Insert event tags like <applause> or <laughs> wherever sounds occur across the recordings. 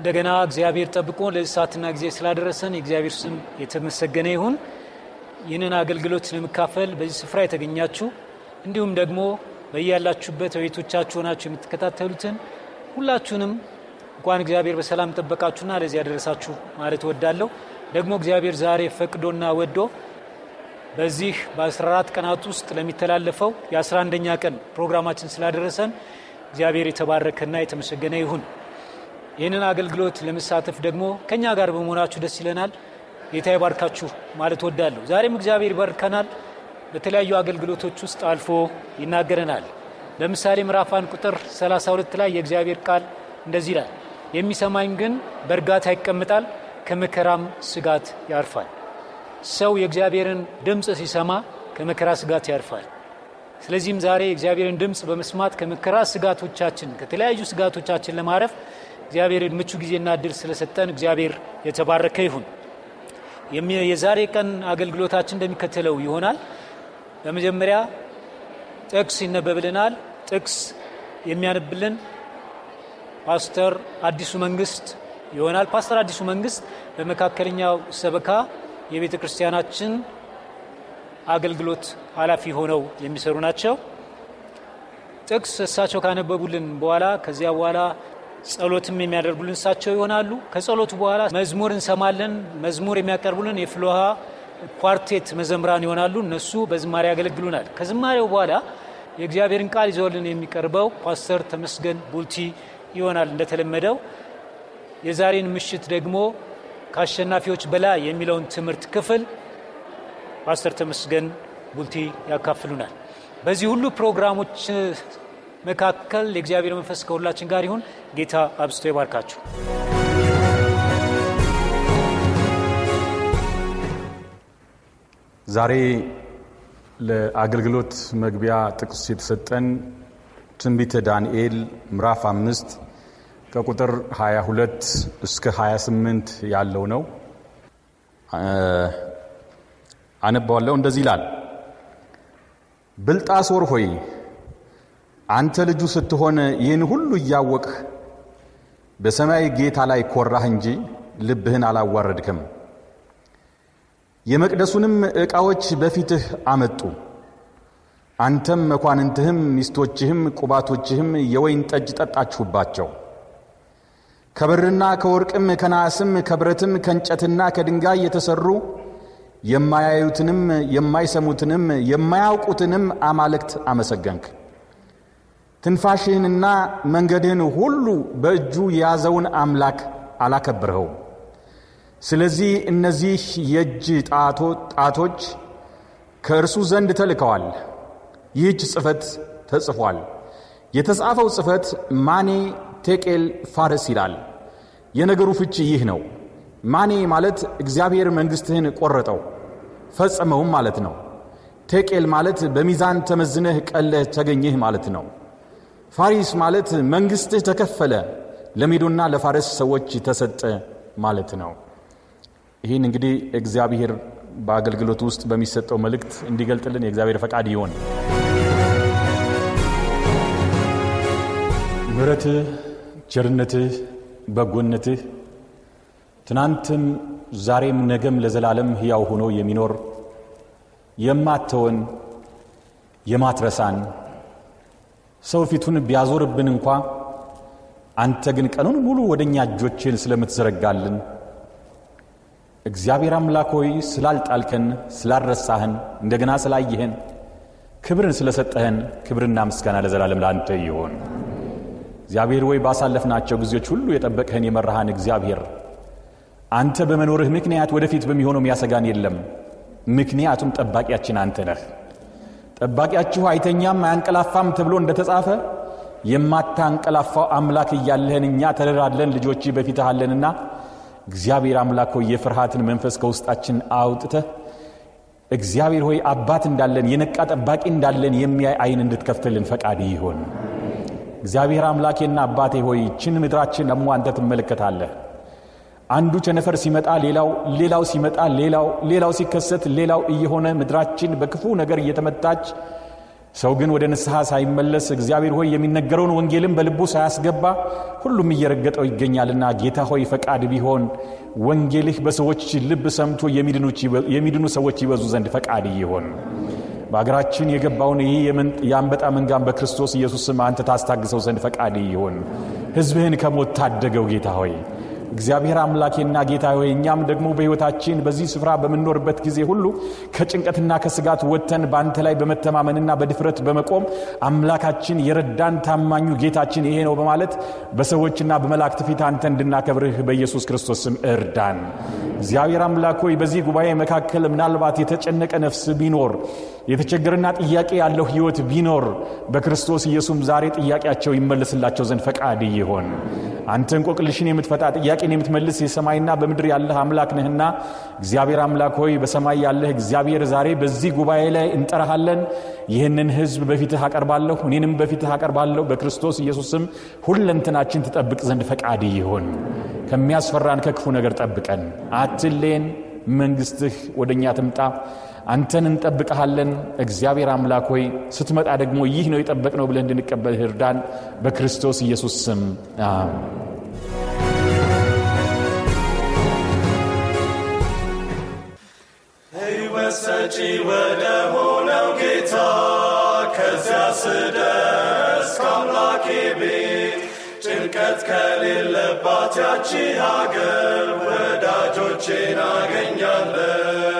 እንደገና እግዚአብሔር ጠብቆ ለዚህ ሰዓትና ጊዜ ስላደረሰን የእግዚአብሔር ስም የተመሰገነ ይሁን። ይህንን አገልግሎት ለመካፈል በዚህ ስፍራ የተገኛችሁ እንዲሁም ደግሞ በያላችሁበት በቤቶቻችሁ ሆናችሁ የምትከታተሉትን ሁላችሁንም እንኳን እግዚአብሔር በሰላም ጠበቃችሁና ለዚህ ያደረሳችሁ ማለት እወዳለሁ። ደግሞ እግዚአብሔር ዛሬ ፈቅዶና ወዶ በዚህ በ14 ቀናት ውስጥ ለሚተላለፈው የ11ኛ ቀን ፕሮግራማችን ስላደረሰን እግዚአብሔር የተባረከና የተመሰገነ ይሁን። ይህንን አገልግሎት ለመሳተፍ ደግሞ ከእኛ ጋር በመሆናችሁ ደስ ይለናል። ጌታ ይባርካችሁ ማለት ወዳለሁ። ዛሬም እግዚአብሔር ይባርከናል። በተለያዩ አገልግሎቶች ውስጥ አልፎ ይናገረናል። ለምሳሌ ምዕራፍ ቁጥር 32 ላይ የእግዚአብሔር ቃል እንደዚህ ይላል፣ የሚሰማኝ ግን በእርጋታ ይቀምጣል፣ ከመከራም ስጋት ያርፋል። ሰው የእግዚአብሔርን ድምፅ ሲሰማ ከመከራ ስጋት ያርፋል። ስለዚህም ዛሬ የእግዚአብሔርን ድምፅ በመስማት ከመከራ ስጋቶቻችን ከተለያዩ ስጋቶቻችን ለማረፍ እግዚአብሔርን ምቹ ጊዜና እድል ስለሰጠን እግዚአብሔር የተባረከ ይሁን። የዛሬ ቀን አገልግሎታችን እንደሚከተለው ይሆናል። በመጀመሪያ ጥቅስ ይነበብልናል። ጥቅስ የሚያነብልን ፓስተር አዲሱ መንግስት ይሆናል። ፓስተር አዲሱ መንግስት በመካከለኛው ሰበካ የቤተ ክርስቲያናችን አገልግሎት ኃላፊ ሆነው የሚሰሩ ናቸው። ጥቅስ እሳቸው ካነበቡልን በኋላ ከዚያ በኋላ ጸሎትም የሚያደርጉልን እሳቸው ይሆናሉ። ከጸሎቱ በኋላ መዝሙር እንሰማለን። መዝሙር የሚያቀርቡልን የፍሎሃ ኳርቴት መዘምራን ይሆናሉ። እነሱ በዝማሬ ያገለግሉናል። ከዝማሬው በኋላ የእግዚአብሔርን ቃል ይዘውልን የሚቀርበው ፓስተር ተመስገን ቡልቲ ይሆናል። እንደተለመደው የዛሬን ምሽት ደግሞ ከአሸናፊዎች በላይ የሚለውን ትምህርት ክፍል ፓስተር ተመስገን ቡልቲ ያካፍሉናል። በዚህ ሁሉ ፕሮግራሞች መካከል የእግዚአብሔር መንፈስ ከሁላችን ጋር ይሁን። ጌታ አብስቶ ይባርካችሁ። ዛሬ ለአገልግሎት መግቢያ ጥቅስ የተሰጠን ትንቢተ ዳንኤል ምዕራፍ አምስት ከቁጥር 22 እስከ 28 ያለው ነው። አነባዋለሁ። እንደዚህ ይላል። ብልጣሶር ሆይ አንተ ልጁ ስትሆን ይህን ሁሉ እያወቅህ በሰማይ ጌታ ላይ ኮራህ እንጂ ልብህን አላዋረድክም። የመቅደሱንም ዕቃዎች በፊትህ አመጡ። አንተም መኳንንትህም ሚስቶችህም ቁባቶችህም የወይን ጠጅ ጠጣችሁባቸው። ከብርና ከወርቅም ከናስም ከብረትም ከእንጨትና ከድንጋይ የተሠሩ የማያዩትንም የማይሰሙትንም የማያውቁትንም አማልክት አመሰገንክ። ትንፋሽህንና መንገድህን ሁሉ በእጁ የያዘውን አምላክ አላከብርኸው። ስለዚህ እነዚህ የእጅ ጣቶች ከእርሱ ዘንድ ተልከዋል። ይህች ጽሕፈት ተጽፏል። የተጻፈው ጽሕፈት ማኔ ቴቄል ፋረስ ይላል። የነገሩ ፍቺ ይህ ነው። ማኔ ማለት እግዚአብሔር መንግሥትህን ቆረጠው ፈጸመውም ማለት ነው። ቴቄል ማለት በሚዛን ተመዝነህ ቀለህ ተገኘህ ማለት ነው። ፋሪስ ማለት መንግሥትህ ተከፈለ፣ ለሜዶና ለፋረስ ሰዎች ተሰጠ ማለት ነው። ይህን እንግዲህ እግዚአብሔር በአገልግሎት ውስጥ በሚሰጠው መልእክት እንዲገልጥልን የእግዚአብሔር ፈቃድ ይሆን። ምሕረትህ፣ ቸርነትህ፣ በጎነትህ ትናንትም ዛሬም ነገም ለዘላለም ሕያው ሆኖ የሚኖር የማትተወን የማትረሳን ሰው ፊቱን ቢያዞርብን እንኳ አንተ ግን ቀኑን ሙሉ ወደ እኛ እጆችን ስለምትዘረጋልን እግዚአብሔር አምላክ ሆይ ስላልጣልከን፣ ስላልረሳህን፣ እንደገና ስላየህን፣ ክብርን ስለሰጠህን ክብርና ምስጋና ለዘላለም ለአንተ ይሆን። እግዚአብሔር ወይ ባሳለፍናቸው ጊዜዎች ሁሉ የጠበቅህን የመራሃን እግዚአብሔር አንተ በመኖርህ ምክንያት ወደፊት በሚሆነው የሚያሰጋን የለም። ምክንያቱም ጠባቂያችን አንተ ነህ። ጠባቂያችሁ አይተኛም አያንቀላፋም ተብሎ እንደተጻፈ የማታንቀላፋው አምላክ እያለህን እኛ ተደራለን ልጆች በፊትህ እግዚአብሔር አምላክ ሆይ የፍርሃትን መንፈስ ከውስጣችን አውጥተህ እግዚአብሔር ሆይ አባት እንዳለን የነቃ ጠባቂ እንዳለን የሚያይ አይን እንድትከፍትልን ፈቃድ ይሆን። እግዚአብሔር አምላኬና አባቴ ሆይ ችን ምድራችን ደግሞ አንተ ትመለከታለህ። አንዱ ቸነፈር ሲመጣ ሌላው ሌላው ሲመጣ ሌላው ሌላው ሲከሰት ሌላው እየሆነ ምድራችን በክፉ ነገር እየተመታች ሰው ግን ወደ ንስሐ ሳይመለስ እግዚአብሔር ሆይ የሚነገረውን ወንጌልም በልቡ ሳያስገባ ሁሉም እየረገጠው ይገኛልና ጌታ ሆይ ፈቃድ ቢሆን ወንጌልህ በሰዎች ልብ ሰምቶ የሚድኑ ሰዎች ይበዙ ዘንድ ፈቃድ ይሆን። በአገራችን የገባውን ይህ የአንበጣ መንጋን በክርስቶስ ኢየሱስም አንተ ታስታግሰው ዘንድ ፈቃድ ይሆን። ሕዝብህን ከሞት ታደገው ጌታ ሆይ እግዚአብሔር አምላኬና ጌታ ሆይ እኛም ደግሞ በሕይወታችን በዚህ ስፍራ በምንኖርበት ጊዜ ሁሉ ከጭንቀትና ከስጋት ወጥተን በአንተ ላይ በመተማመንና በድፍረት በመቆም አምላካችን የረዳን ታማኙ ጌታችን ይሄ ነው በማለት በሰዎችና በመላእክት ፊት አንተ እንድናከብርህ በኢየሱስ ክርስቶስ ስም እርዳን። እግዚአብሔር አምላክ ሆይ በዚህ ጉባኤ መካከል ምናልባት የተጨነቀ ነፍስ ቢኖር የተቸገረና ጥያቄ ያለው ሕይወት ቢኖር በክርስቶስ ኢየሱስም ዛሬ ጥያቄያቸው ይመለስላቸው ዘንድ ፈቃድ ይሆን። አንተ እንቆቅልሽን የምትፈታ ጥያቄን የምትመልስ የሰማይና በምድር ያለህ አምላክ ነህና እግዚአብሔር አምላክ ሆይ በሰማይ ያለህ እግዚአብሔር ዛሬ በዚህ ጉባኤ ላይ እንጠራሃለን። ይህንን ሕዝብ በፊትህ አቀርባለሁ፣ እኔንም በፊትህ አቀርባለሁ። በክርስቶስ ኢየሱስም ሁለንትናችን ትጠብቅ ዘንድ ፈቃድ ይሆን። ከሚያስፈራን ከክፉ ነገር ጠብቀን፣ አትሌን። መንግሥትህ ወደ እኛ ትምጣ። አንተን እንጠብቀሃለን። እግዚአብሔር አምላክ ሆይ ስትመጣ ደግሞ ይህ ነው የጠበቅነው ብለን እንድንቀበል እርዳን። በክርስቶስ ኢየሱስ ስም ሰጪ ወደ ሆነው ጌታ ከዚያ ስደርስ ከአምላኬ ቤት ጭንቀት ከሌለባት ያቺ ሀገር ወዳጆቼን አገኛለሁ።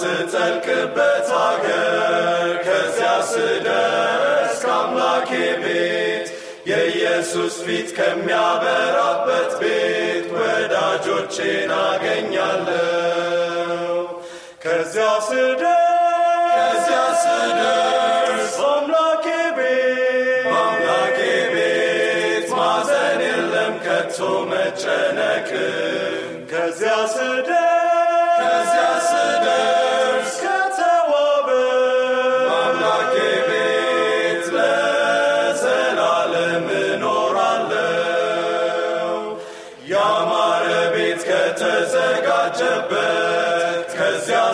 ከማትጠልቅበት አገር ከዚያ ስደርስ ከአምላኬ ቤት የኢየሱስ ፊት ከሚያበራበት ቤት ወዳጆቼን አገኛለሁ። ከዚያ ስደርስ ከዚያ ስደርስ ቤት ማዘን የለም ከቶ መጨነቅም ከዚያ ስደርስ ከዚያ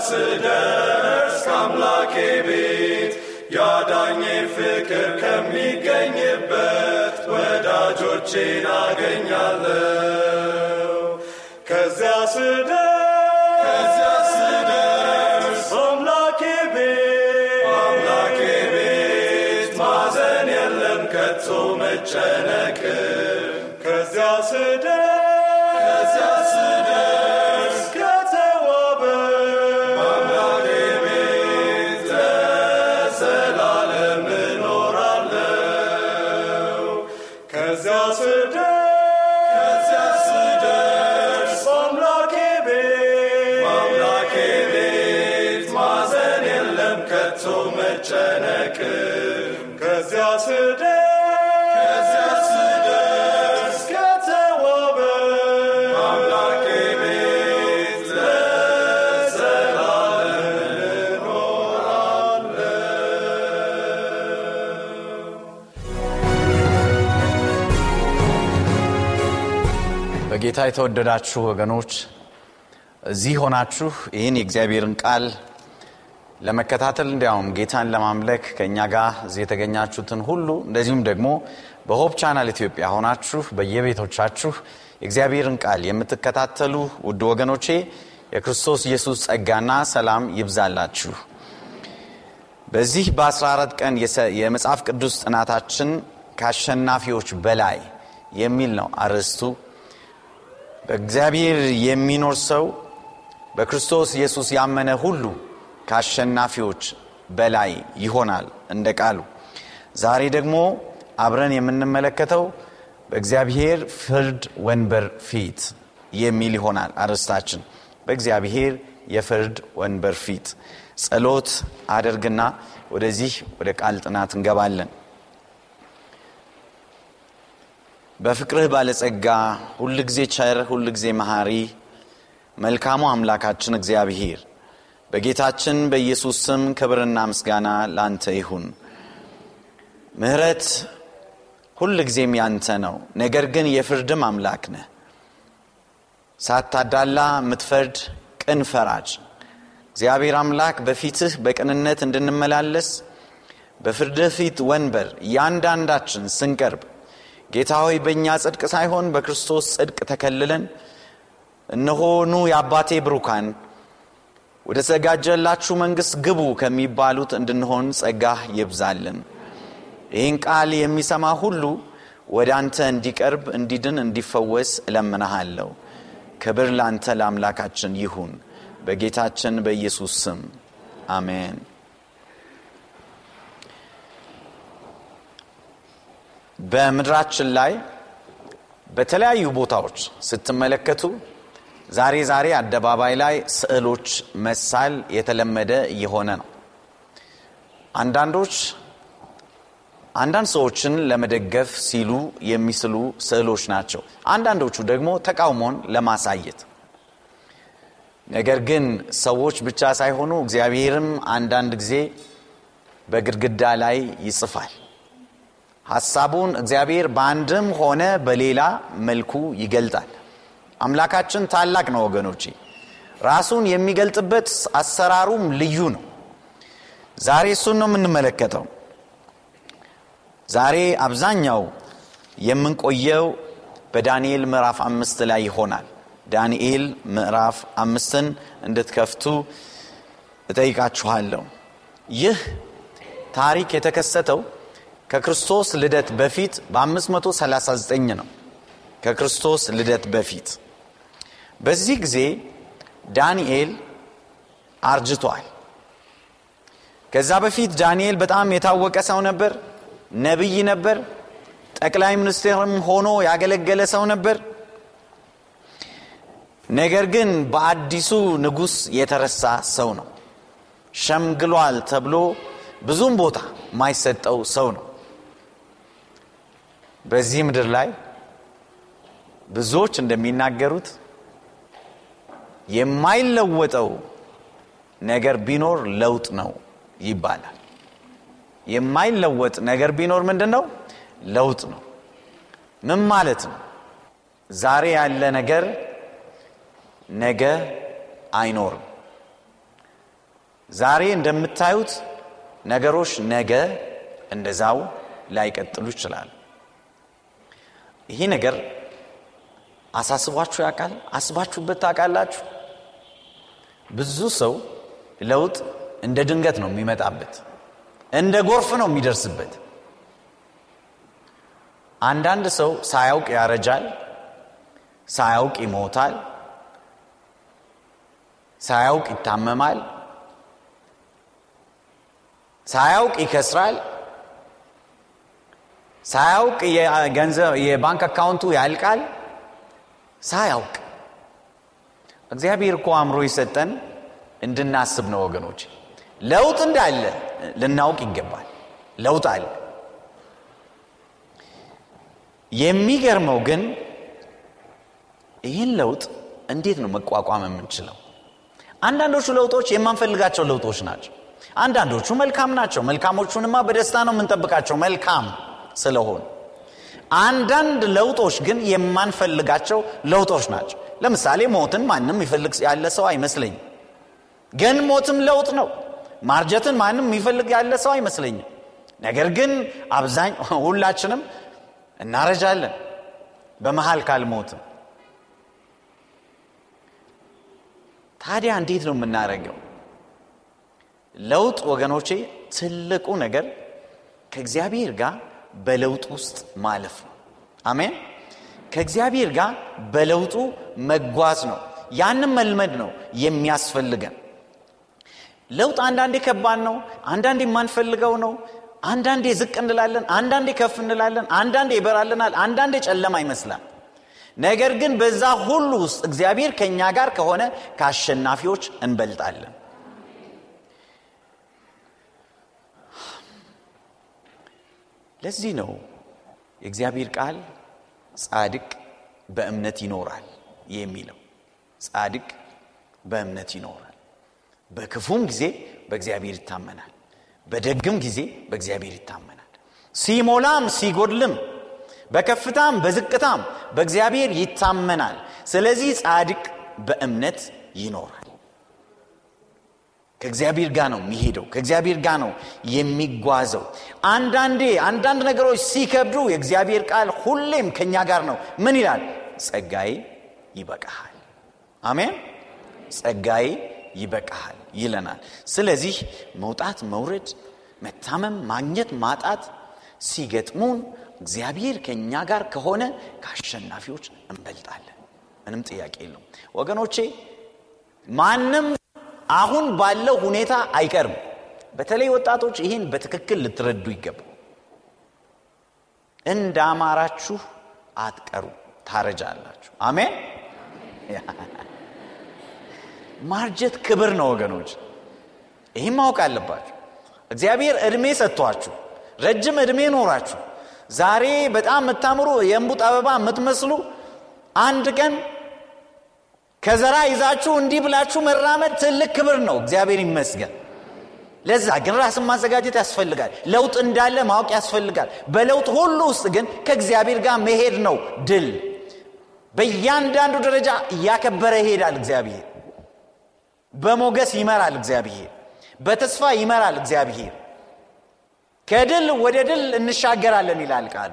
ስደርስ ከአምላኬ ቤት ያዳኜ ፍቅር ከሚገኝበት ወዳጆቼን አገኛለሁ። ከዚያ ስደርስ ከዚያ ስደርስ በአምላኬ ቤት በጌታ የተወደዳችሁ ወገኖች እዚህ ሆናችሁ ይህን የእግዚአብሔርን ቃል ለመከታተል እንዲያውም ጌታን ለማምለክ ከእኛ ጋር እዚህ የተገኛችሁትን ሁሉ እንደዚሁም ደግሞ በ Hope Channel ኢትዮጵያ ሆናችሁ በየቤቶቻችሁ የእግዚአብሔርን ቃል የምትከታተሉ ውድ ወገኖቼ የክርስቶስ ኢየሱስ ጸጋና ሰላም ይብዛላችሁ። በዚህ በ14 ቀን የመጽሐፍ ቅዱስ ጥናታችን ከአሸናፊዎች በላይ የሚል ነው አርዕስቱ በእግዚአብሔር የሚኖር ሰው በክርስቶስ ኢየሱስ ያመነ ሁሉ ከአሸናፊዎች በላይ ይሆናል እንደ ቃሉ። ዛሬ ደግሞ አብረን የምንመለከተው በእግዚአብሔር ፍርድ ወንበር ፊት የሚል ይሆናል አርዕስታችን በእግዚአብሔር የፍርድ ወንበር ፊት ጸሎት አደርግና ወደዚህ ወደ ቃል ጥናት እንገባለን በፍቅርህ ባለጸጋ ሁል ጊዜ ቸር ሁል ጊዜ መሐሪ መልካሙ አምላካችን እግዚአብሔር በጌታችን በኢየሱስ ስም ክብርና ምስጋና ላንተ ይሁን። ምህረት ሁል ጊዜም ያንተ ነው ነገር ግን የፍርድም አምላክ ነህ። ሳታዳላ የምትፈርድ ቅን ፈራጅ እግዚአብሔር አምላክ በፊትህ በቅንነት እንድንመላለስ በፍርድህ ፊት ወንበር እያንዳንዳችን ስንቀርብ ጌታ ሆይ በእኛ ጽድቅ ሳይሆን በክርስቶስ ጽድቅ ተከልለን እነሆኑ የአባቴ ብሩካን ወደ ተዘጋጀላችሁ መንግሥት ግቡ ከሚባሉት እንድንሆን ጸጋህ ይብዛልን። ይህን ቃል የሚሰማ ሁሉ ወደ አንተ እንዲቀርብ እንዲድን እንዲፈወስ እለምንሃለሁ። ክብር ላንተ ለአምላካችን ይሁን በጌታችን በኢየሱስ ስም አሜን በምድራችን ላይ በተለያዩ ቦታዎች ስትመለከቱ ዛሬ ዛሬ አደባባይ ላይ ስዕሎች መሳል የተለመደ እየሆነ ነው። አንዳንዶች አንዳንድ ሰዎችን ለመደገፍ ሲሉ የሚስሉ ስዕሎች ናቸው። አንዳንዶቹ ደግሞ ተቃውሞን ለማሳየት። ነገር ግን ሰዎች ብቻ ሳይሆኑ እግዚአብሔርም አንዳንድ ጊዜ በግድግዳ ላይ ይጽፋል ሐሳቡን እግዚአብሔር በአንድም ሆነ በሌላ መልኩ ይገልጣል። አምላካችን ታላቅ ነው ወገኖቼ። ራሱን የሚገልጥበት አሰራሩም ልዩ ነው። ዛሬ እሱን ነው የምንመለከተው። ዛሬ አብዛኛው የምንቆየው በዳንኤል ምዕራፍ አምስት ላይ ይሆናል። ዳንኤል ምዕራፍ አምስትን እንድትከፍቱ እጠይቃችኋለሁ። ይህ ታሪክ የተከሰተው ከክርስቶስ ልደት በፊት በ539 ነው። ከክርስቶስ ልደት በፊት። በዚህ ጊዜ ዳንኤል አርጅቷል። ከዛ በፊት ዳንኤል በጣም የታወቀ ሰው ነበር ነቢይ ነበር ጠቅላይ ሚኒስትርም ሆኖ ያገለገለ ሰው ነበር። ነገር ግን በአዲሱ ንጉሥ የተረሳ ሰው ነው። ሸምግሏል ተብሎ ብዙም ቦታ ማይሰጠው ሰው ነው በዚህ ምድር ላይ ብዙዎች እንደሚናገሩት የማይለወጠው ነገር ቢኖር ለውጥ ነው ይባላል። የማይለወጥ ነገር ቢኖር ምንድን ነው ለውጥ ነው። ምን ማለት ነው? ዛሬ ያለ ነገር ነገ አይኖርም። ዛሬ እንደምታዩት ነገሮች ነገ እንደዛው ላይቀጥሉ ይችላል ይህ ነገር አሳስቧችሁ ያውቃል? አስባችሁበት ታውቃላችሁ? ብዙ ሰው ለውጥ እንደ ድንገት ነው የሚመጣበት እንደ ጎርፍ ነው የሚደርስበት። አንዳንድ ሰው ሳያውቅ ያረጃል ሳያውቅ ይሞታል ሳያውቅ ይታመማል ሳያውቅ ይከስራል ሳያውቅ የገንዘብ የባንክ አካውንቱ ያልቃል? ሳያውቅ። እግዚአብሔር እኮ አእምሮ ይሰጠን እንድናስብ ነው ወገኖች። ለውጥ እንዳለ ልናውቅ ይገባል። ለውጥ አለ። የሚገርመው ግን ይህን ለውጥ እንዴት ነው መቋቋም የምንችለው? አንዳንዶቹ ለውጦች የማንፈልጋቸው ለውጦች ናቸው። አንዳንዶቹ መልካም ናቸው። መልካሞቹንማ በደስታ ነው የምንጠብቃቸው። መልካም ስለሆኑ። አንዳንድ ለውጦች ግን የማንፈልጋቸው ለውጦች ናቸው። ለምሳሌ ሞትን ማንም ይፈልግ ያለ ሰው አይመስለኝም። ግን ሞትም ለውጥ ነው። ማርጀትን ማንም የሚፈልግ ያለ ሰው አይመስለኝም። ነገር ግን አብዛኝ ሁላችንም እናረጃለን በመሃል ካልሞትም ታዲያ እንዴት ነው የምናደርገው? ለውጥ ወገኖቼ ትልቁ ነገር ከእግዚአብሔር ጋር በለውጥ ውስጥ ማለፍ ነው። አሜን? ከእግዚአብሔር ጋር በለውጡ መጓዝ ነው። ያንም መልመድ ነው የሚያስፈልገን። ለውጥ አንዳንዴ ከባድ ነው አንዳንዴ የማንፈልገው ነው አንዳንዴ ዝቅ እንላለን አንዳንዴ ከፍ እንላለን አንዳንዴ ይበራልናል አንዳንዴ ጨለማ ይመስላል። ነገር ግን በዛ ሁሉ ውስጥ እግዚአብሔር ከእኛ ጋር ከሆነ ከአሸናፊዎች እንበልጣለን ለዚህ ነው የእግዚአብሔር ቃል ጻድቅ በእምነት ይኖራል የሚለው። ጻድቅ በእምነት ይኖራል። በክፉም ጊዜ በእግዚአብሔር ይታመናል። በደግም ጊዜ በእግዚአብሔር ይታመናል። ሲሞላም ሲጎድልም በከፍታም በዝቅታም በእግዚአብሔር ይታመናል። ስለዚህ ጻድቅ በእምነት ይኖራል ከእግዚአብሔር ጋር ነው የሚሄደው ከእግዚአብሔር ጋር ነው የሚጓዘው። አንዳንዴ አንዳንድ ነገሮች ሲከብዱ የእግዚአብሔር ቃል ሁሌም ከእኛ ጋር ነው። ምን ይላል? ጸጋዬ ይበቃሃል። አሜን? ጸጋዬ ይበቃሃል ይለናል። ስለዚህ መውጣት መውረድ መታመም ማግኘት ማጣት ሲገጥሙን እግዚአብሔር ከእኛ ጋር ከሆነ ከአሸናፊዎች እንበልጣለን። ምንም ጥያቄ የለውም። ወገኖቼ ማንም አሁን ባለው ሁኔታ አይቀርም። በተለይ ወጣቶች ይህን በትክክል ልትረዱ ይገባል። እንደ አማራችሁ አትቀሩ ታረጃላችሁ። አሜን? ማርጀት ክብር ነው ወገኖች። ይህም ማወቅ አለባችሁ። እግዚአብሔር እድሜ ሰጥቷችሁ ረጅም እድሜ ኖራችሁ ዛሬ በጣም የምታምሩ የእንቡጥ አበባ የምትመስሉ አንድ ቀን ከዘራ ይዛችሁ እንዲህ ብላችሁ መራመድ ትልቅ ክብር ነው። እግዚአብሔር ይመስገን። ለዛ ግን ራስን ማዘጋጀት ያስፈልጋል። ለውጥ እንዳለ ማወቅ ያስፈልጋል። በለውጥ ሁሉ ውስጥ ግን ከእግዚአብሔር ጋር መሄድ ነው ድል። በእያንዳንዱ ደረጃ እያከበረ ይሄዳል እግዚአብሔር። በሞገስ ይመራል እግዚአብሔር። በተስፋ ይመራል እግዚአብሔር። ከድል ወደ ድል እንሻገራለን ይላል ቃል።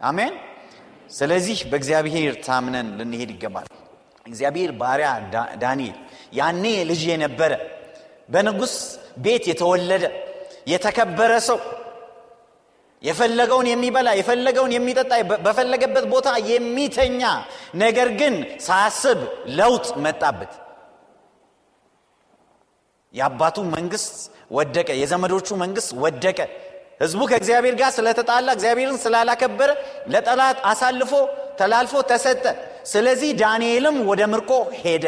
አሜን። ስለዚህ በእግዚአብሔር ታምነን ልንሄድ ይገባል እግዚአብሔር ባሪያ ዳንኤል ያኔ ልጅ የነበረ በንጉሥ ቤት የተወለደ የተከበረ ሰው የፈለገውን የሚበላ የፈለገውን የሚጠጣ በፈለገበት ቦታ የሚተኛ ነገር ግን ሳያስብ ለውጥ መጣበት። የአባቱ መንግስት ወደቀ የዘመዶቹ መንግስት ወደቀ። ህዝቡ ከእግዚአብሔር ጋር ስለተጣላ እግዚአብሔርን ስላላከበረ ለጠላት አሳልፎ ተላልፎ ተሰጠ ስለዚህ ዳንኤልም ወደ ምርኮ ሄደ።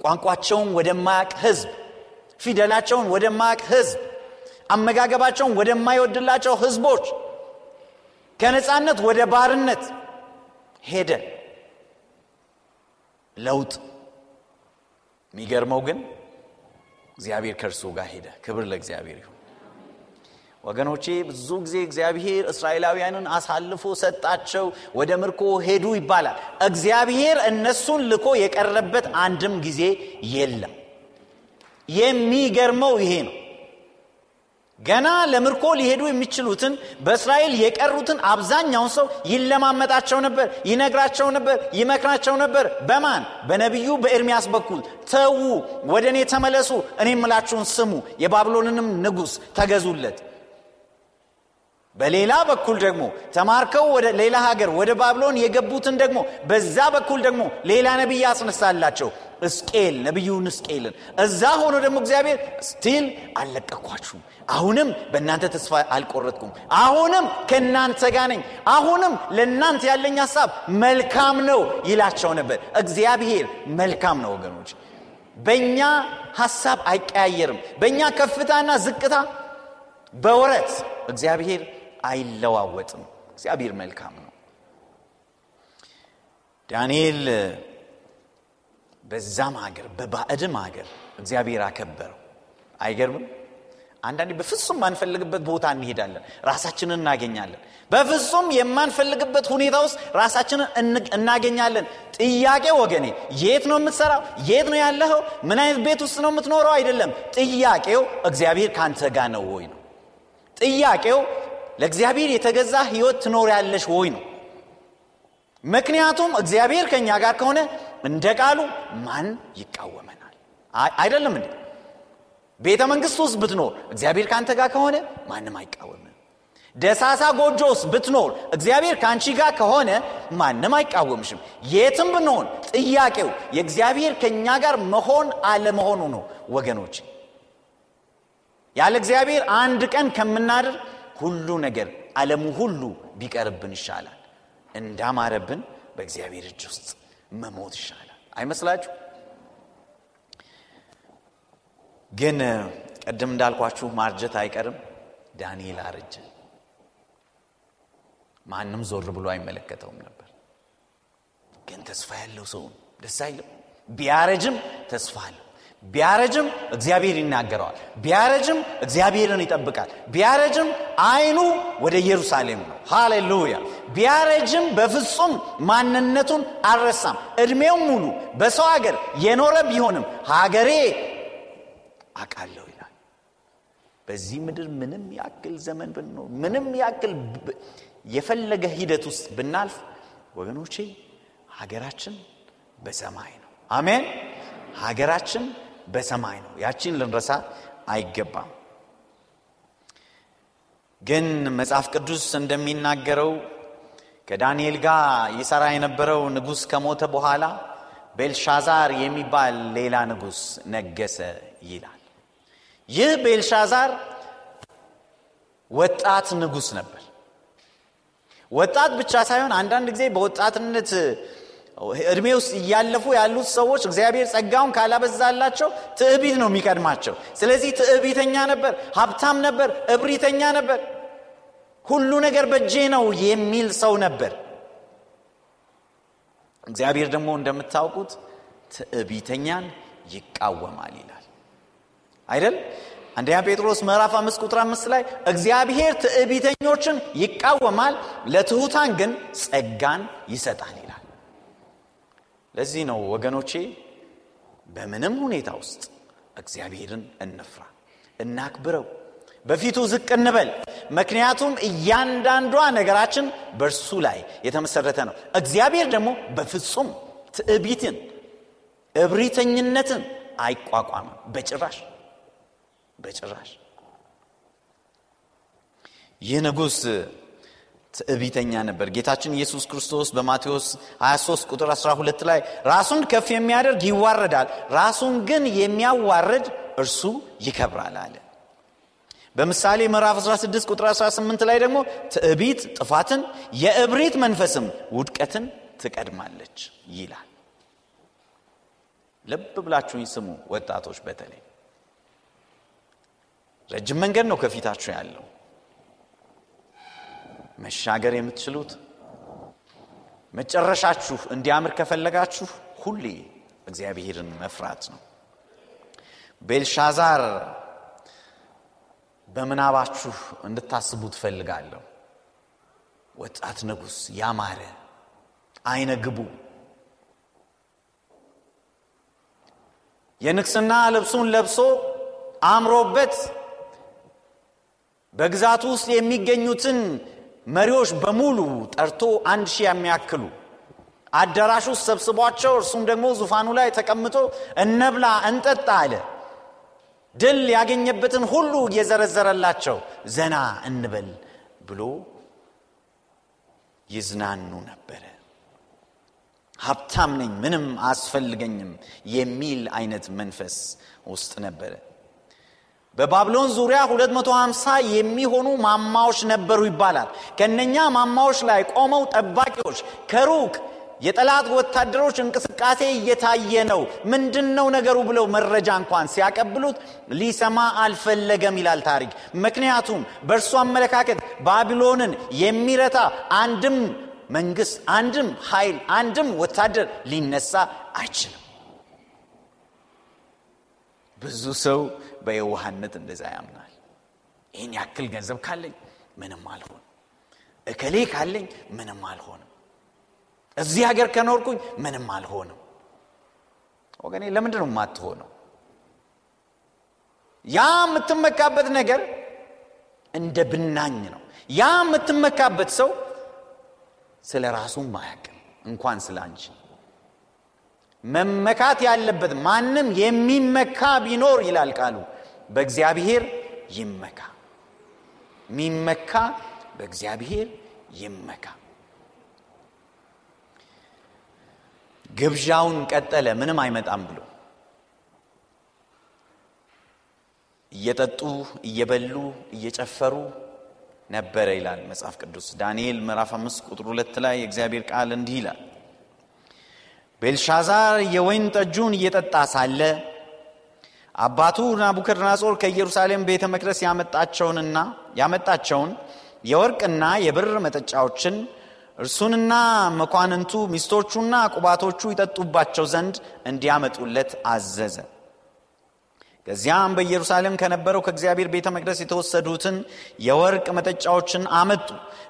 ቋንቋቸውን ወደማያቅ ህዝብ ፊደላቸውን ወደማያቅ ህዝብ አመጋገባቸውን ወደማይወድላቸው ህዝቦች ከነፃነት ወደ ባርነት ሄደ። ለውጥ የሚገርመው ግን እግዚአብሔር ከእርሱ ጋር ሄደ። ክብር ለእግዚአብሔር ይሁን ወገኖቼ ብዙ ጊዜ እግዚአብሔር እስራኤላውያንን አሳልፎ ሰጣቸው ወደ ምርኮ ሄዱ ይባላል። እግዚአብሔር እነሱን ልኮ የቀረበት አንድም ጊዜ የለም። የሚገርመው ይሄ ነው። ገና ለምርኮ ሊሄዱ የሚችሉትን በእስራኤል የቀሩትን አብዛኛውን ሰው ይለማመጣቸው ነበር ይነግራቸው ነበር ይመክራቸው ነበር። በማን? በነቢዩ በኤርሚያስ በኩል። ተዉ ወደ እኔ ተመለሱ እኔ ምላችሁን ስሙ የባብሎንንም ንጉሥ ተገዙለት በሌላ በኩል ደግሞ ተማርከው ወደ ሌላ ሀገር ወደ ባብሎን የገቡትን ደግሞ በዛ በኩል ደግሞ ሌላ ነቢይ ያስነሳላቸው። እስቄል ነቢዩን እስቄልን። እዛ ሆኖ ደግሞ እግዚአብሔር ስቲል አልለቀኳችሁም። አሁንም በእናንተ ተስፋ አልቆረጥኩም። አሁንም ከእናንተ ጋር ነኝ። አሁንም ለእናንተ ያለኝ ሀሳብ መልካም ነው ይላቸው ነበር። እግዚአብሔር መልካም ነው ወገኖች። በእኛ ሐሳብ አይቀያየርም። በእኛ ከፍታና ዝቅታ በወረት እግዚአብሔር አይለዋወጥም። እግዚአብሔር መልካም ነው። ዳንኤል በዛም ሀገር በባዕድም ሀገር እግዚአብሔር አከበረው። አይገርምም? አንዳንዴ በፍጹም ማንፈልግበት ቦታ እንሄዳለን፣ ራሳችንን እናገኛለን። በፍጹም የማንፈልግበት ሁኔታ ውስጥ ራሳችንን እናገኛለን። ጥያቄ ወገኔ የት ነው የምትሰራው? የት ነው ያለኸው? ምን አይነት ቤት ውስጥ ነው የምትኖረው? አይደለም። ጥያቄው እግዚአብሔር ካንተ ጋር ነው ወይ ነው። ጥያቄው ለእግዚአብሔር የተገዛ ህይወት ትኖር ያለሽ ወይ ነው። ምክንያቱም እግዚአብሔር ከእኛ ጋር ከሆነ እንደ ቃሉ ማን ይቃወመናል? አይደለም እንዴ? ቤተ መንግስት ውስጥ ብትኖር እግዚአብሔር ከአንተ ጋር ከሆነ ማንም አይቃወምም። ደሳሳ ጎጆ ውስጥ ብትኖር እግዚአብሔር ከአንቺ ጋር ከሆነ ማንም አይቃወምሽም። የትም ብንሆን ጥያቄው የእግዚአብሔር ከእኛ ጋር መሆን አለመሆኑ ነው ወገኖች። ያለ እግዚአብሔር አንድ ቀን ከምናድር ሁሉ ነገር ዓለሙ ሁሉ ቢቀርብን ይሻላል። እንዳማረብን በእግዚአብሔር እጅ ውስጥ መሞት ይሻላል። አይመስላችሁ? ግን ቅድም እንዳልኳችሁ ማርጀት አይቀርም። ዳንኤል አረጀ። ማንም ዞር ብሎ አይመለከተውም ነበር። ግን ተስፋ ያለው ሰው ደስ አይልም። ቢያረጅም ተስፋ አለው። ቢያረጅም እግዚአብሔር ይናገረዋል። ቢያረጅም እግዚአብሔርን ይጠብቃል። ቢያረጅም አይኑ ወደ ኢየሩሳሌም ነው። ሃሌሉያ! ቢያረጅም በፍጹም ማንነቱን አልረሳም። እድሜው ሙሉ በሰው ሀገር የኖረ ቢሆንም ሀገሬ አቃለሁ ይላል። በዚህ ምድር ምንም ያክል ዘመን ብንኖር ምንም ያክል የፈለገ ሂደት ውስጥ ብናልፍ ወገኖቼ ሀገራችን በሰማይ ነው። አሜን። ሀገራችን በሰማይ ነው። ያችን ልንረሳ አይገባም። ግን መጽሐፍ ቅዱስ እንደሚናገረው ከዳንኤል ጋር ይሰራ የነበረው ንጉሥ ከሞተ በኋላ ቤልሻዛር የሚባል ሌላ ንጉሥ ነገሰ ይላል። ይህ ቤልሻዛር ወጣት ንጉሥ ነበር። ወጣት ብቻ ሳይሆን አንዳንድ ጊዜ በወጣትነት እድሜ ውስጥ እያለፉ ያሉት ሰዎች እግዚአብሔር ጸጋውን ካላበዛላቸው ትዕቢት ነው የሚቀድማቸው። ስለዚህ ትዕቢተኛ ነበር፣ ሀብታም ነበር፣ እብሪተኛ ነበር። ሁሉ ነገር በእጄ ነው የሚል ሰው ነበር። እግዚአብሔር ደግሞ እንደምታውቁት ትዕቢተኛን ይቃወማል ይላል አይደል? አንደኛ ጴጥሮስ ምዕራፍ አምስት ቁጥር አምስት ላይ እግዚአብሔር ትዕቢተኞችን ይቃወማል፣ ለትሑታን ግን ጸጋን ይሰጣል ለዚህ ነው ወገኖቼ በምንም ሁኔታ ውስጥ እግዚአብሔርን እንፍራ፣ እናክብረው፣ በፊቱ ዝቅ እንበል። ምክንያቱም እያንዳንዷ ነገራችን በእርሱ ላይ የተመሰረተ ነው። እግዚአብሔር ደግሞ በፍጹም ትዕቢትን፣ እብሪተኝነትን አይቋቋምም በጭራሽ በጭራሽ። ይህ ንጉሥ ትዕቢተኛ ነበር። ጌታችን ኢየሱስ ክርስቶስ በማቴዎስ 23 ቁጥር 12 ላይ ራሱን ከፍ የሚያደርግ ይዋረዳል፣ ራሱን ግን የሚያዋርድ እርሱ ይከብራል አለ። በምሳሌ ምዕራፍ 16 ቁጥር 18 ላይ ደግሞ ትዕቢት ጥፋትን፣ የእብሪት መንፈስም ውድቀትን ትቀድማለች ይላል። ልብ ብላችሁኝ ስሙ ወጣቶች በተለይ ረጅም መንገድ ነው ከፊታችሁ ያለው መሻገር የምትችሉት? መጨረሻችሁ እንዲያምር ከፈለጋችሁ ሁሌ እግዚአብሔርን መፍራት ነው። ቤልሻዛር በምናባችሁ እንድታስቡ ትፈልጋለሁ ወጣት ንጉሥ ያማረ አይነ ግቡ። የንግስና ልብሱን ለብሶ አምሮበት በግዛቱ ውስጥ የሚገኙትን መሪዎች በሙሉ ጠርቶ አንድ ሺህ የሚያክሉ አዳራሽ ውስጥ ሰብስቧቸው እርሱም ደግሞ ዙፋኑ ላይ ተቀምጦ እነብላ እንጠጣ አለ። ድል ያገኘበትን ሁሉ እየዘረዘረላቸው ዘና እንበል ብሎ ይዝናኑ ነበረ። ሀብታም ነኝ፣ ምንም አስፈልገኝም የሚል አይነት መንፈስ ውስጥ ነበረ። በባብሎን ዙሪያ 250 የሚሆኑ ማማዎች ነበሩ ይባላል። ከነኛ ማማዎች ላይ ቆመው ጠባቂዎች ከሩቅ የጠላት ወታደሮች እንቅስቃሴ እየታየ ነው። ምንድን ነው ነገሩ ብለው መረጃ እንኳን ሲያቀብሉት ሊሰማ አልፈለገም ይላል ታሪክ። ምክንያቱም በእርሱ አመለካከት ባቢሎንን የሚረታ አንድም መንግስት አንድም ኃይል አንድም ወታደር ሊነሳ አይችልም ብዙ ሰው በየዋህነት እንደዛ ያምናል። ይህን ያክል ገንዘብ ካለኝ ምንም አልሆን እከሌ ካለኝ ምንም አልሆንም። እዚህ ሀገር ከኖርኩኝ ምንም አልሆንም። ወገኔ ለምንድን ነው የማትሆነው? ያ የምትመካበት ነገር እንደ ብናኝ ነው። ያ የምትመካበት ሰው ስለ ራሱም አያቅም እንኳን ስለ አንቺ መመካት ያለበት ማንም የሚመካ ቢኖር ይላል ቃሉ በእግዚአብሔር ይመካ። የሚመካ በእግዚአብሔር ይመካ። ግብዣውን ቀጠለ ምንም አይመጣም ብሎ እየጠጡ እየበሉ እየጨፈሩ ነበረ ይላል መጽሐፍ ቅዱስ። ዳንኤል ምዕራፍ አምስት ቁጥር ሁለት ላይ የእግዚአብሔር ቃል እንዲህ ይላል ቤልሻዛር የወይን ጠጁን እየጠጣ ሳለ አባቱ ናቡከድናጾር ከኢየሩሳሌም ቤተ መቅደስ ያመጣቸውንና ያመጣቸውን የወርቅና የብር መጠጫዎችን እርሱንና መኳንንቱ ሚስቶቹና ቁባቶቹ ይጠጡባቸው ዘንድ እንዲያመጡለት አዘዘ ከዚያም በኢየሩሳሌም ከነበረው ከእግዚአብሔር ቤተ መቅደስ የተወሰዱትን የወርቅ መጠጫዎችን አመጡ።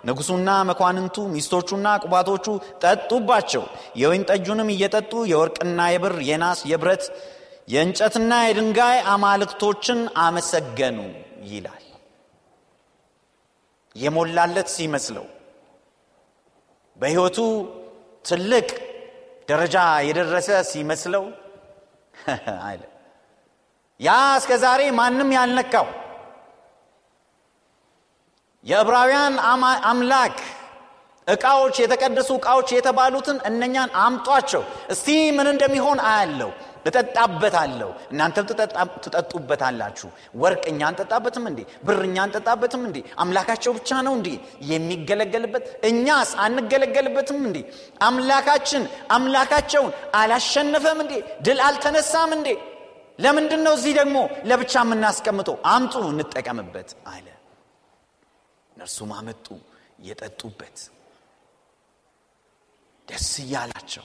ንጉሱና መኳንንቱ ሚስቶቹና ቁባቶቹ ጠጡባቸው። የወይን ጠጁንም እየጠጡ የወርቅና የብር የናስ የብረት የእንጨትና የድንጋይ አማልክቶችን አመሰገኑ ይላል። የሞላለት ሲመስለው በሕይወቱ ትልቅ ደረጃ የደረሰ ሲመስለው <laughs> አለ ያ እስከ ዛሬ ማንም ያልነካው። የዕብራውያን አምላክ እቃዎች የተቀደሱ እቃዎች የተባሉትን እነኛን አምጧቸው። እስቲ ምን እንደሚሆን አያለው እጠጣበታለሁ። እናንተም ትጠጡበታላችሁ። ወርቅ እኛ አንጠጣበትም እንዴ? ብር እኛ አንጠጣበትም እንዴ? አምላካቸው ብቻ ነው እንዴ የሚገለገልበት? እኛስ አንገለገልበትም እንዴ? አምላካችን አምላካቸውን አላሸነፈም እንዴ? ድል አልተነሳም እንዴ ለምንድን ነው እዚህ ደግሞ ለብቻ የምናስቀምጠው? አምጡ እንጠቀምበት አለ። እነርሱም አመጡ የጠጡበት። ደስ እያላቸው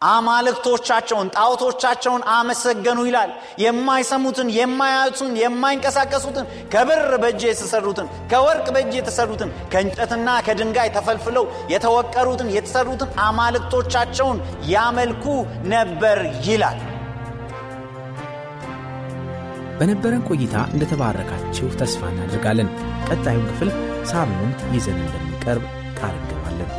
አማልክቶቻቸውን ጣዖቶቻቸውን አመሰገኑ ይላል። የማይሰሙትን የማያዩትን የማይንቀሳቀሱትን ከብር በእጅ የተሰሩትን ከወርቅ በእጅ የተሰሩትን ከእንጨትና ከድንጋይ ተፈልፍለው የተወቀሩትን የተሰሩትን አማልክቶቻቸውን ያመልኩ ነበር ይላል በነበረን ቆይታ እንደተባረካችሁ ተስፋ እናደርጋለን ቀጣዩን ክፍል ሳምንት ይዘን እንደሚቀርብ ቃል እንገባለን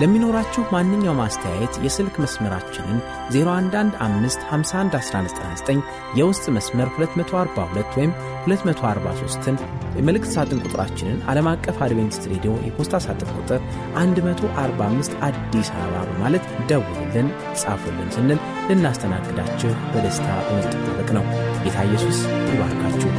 ለሚኖራችሁ ማንኛውም አስተያየት የስልክ መስመራችንን 0115511199 የውስጥ መስመር 242 ወይም 243ን የመልእክት ሳጥን ቁጥራችንን ዓለም አቀፍ አድቬንቲስት ሬዲዮ የፖስታ ሳጥን ቁጥር 145 አዲስ አበባ በማለት ደውሉልን፣ ጻፉልን ስንል ልናስተናግዳችሁ በደስታ በመጠባበቅ ነው። ጌታ ኢየሱስ ይባርካችሁ።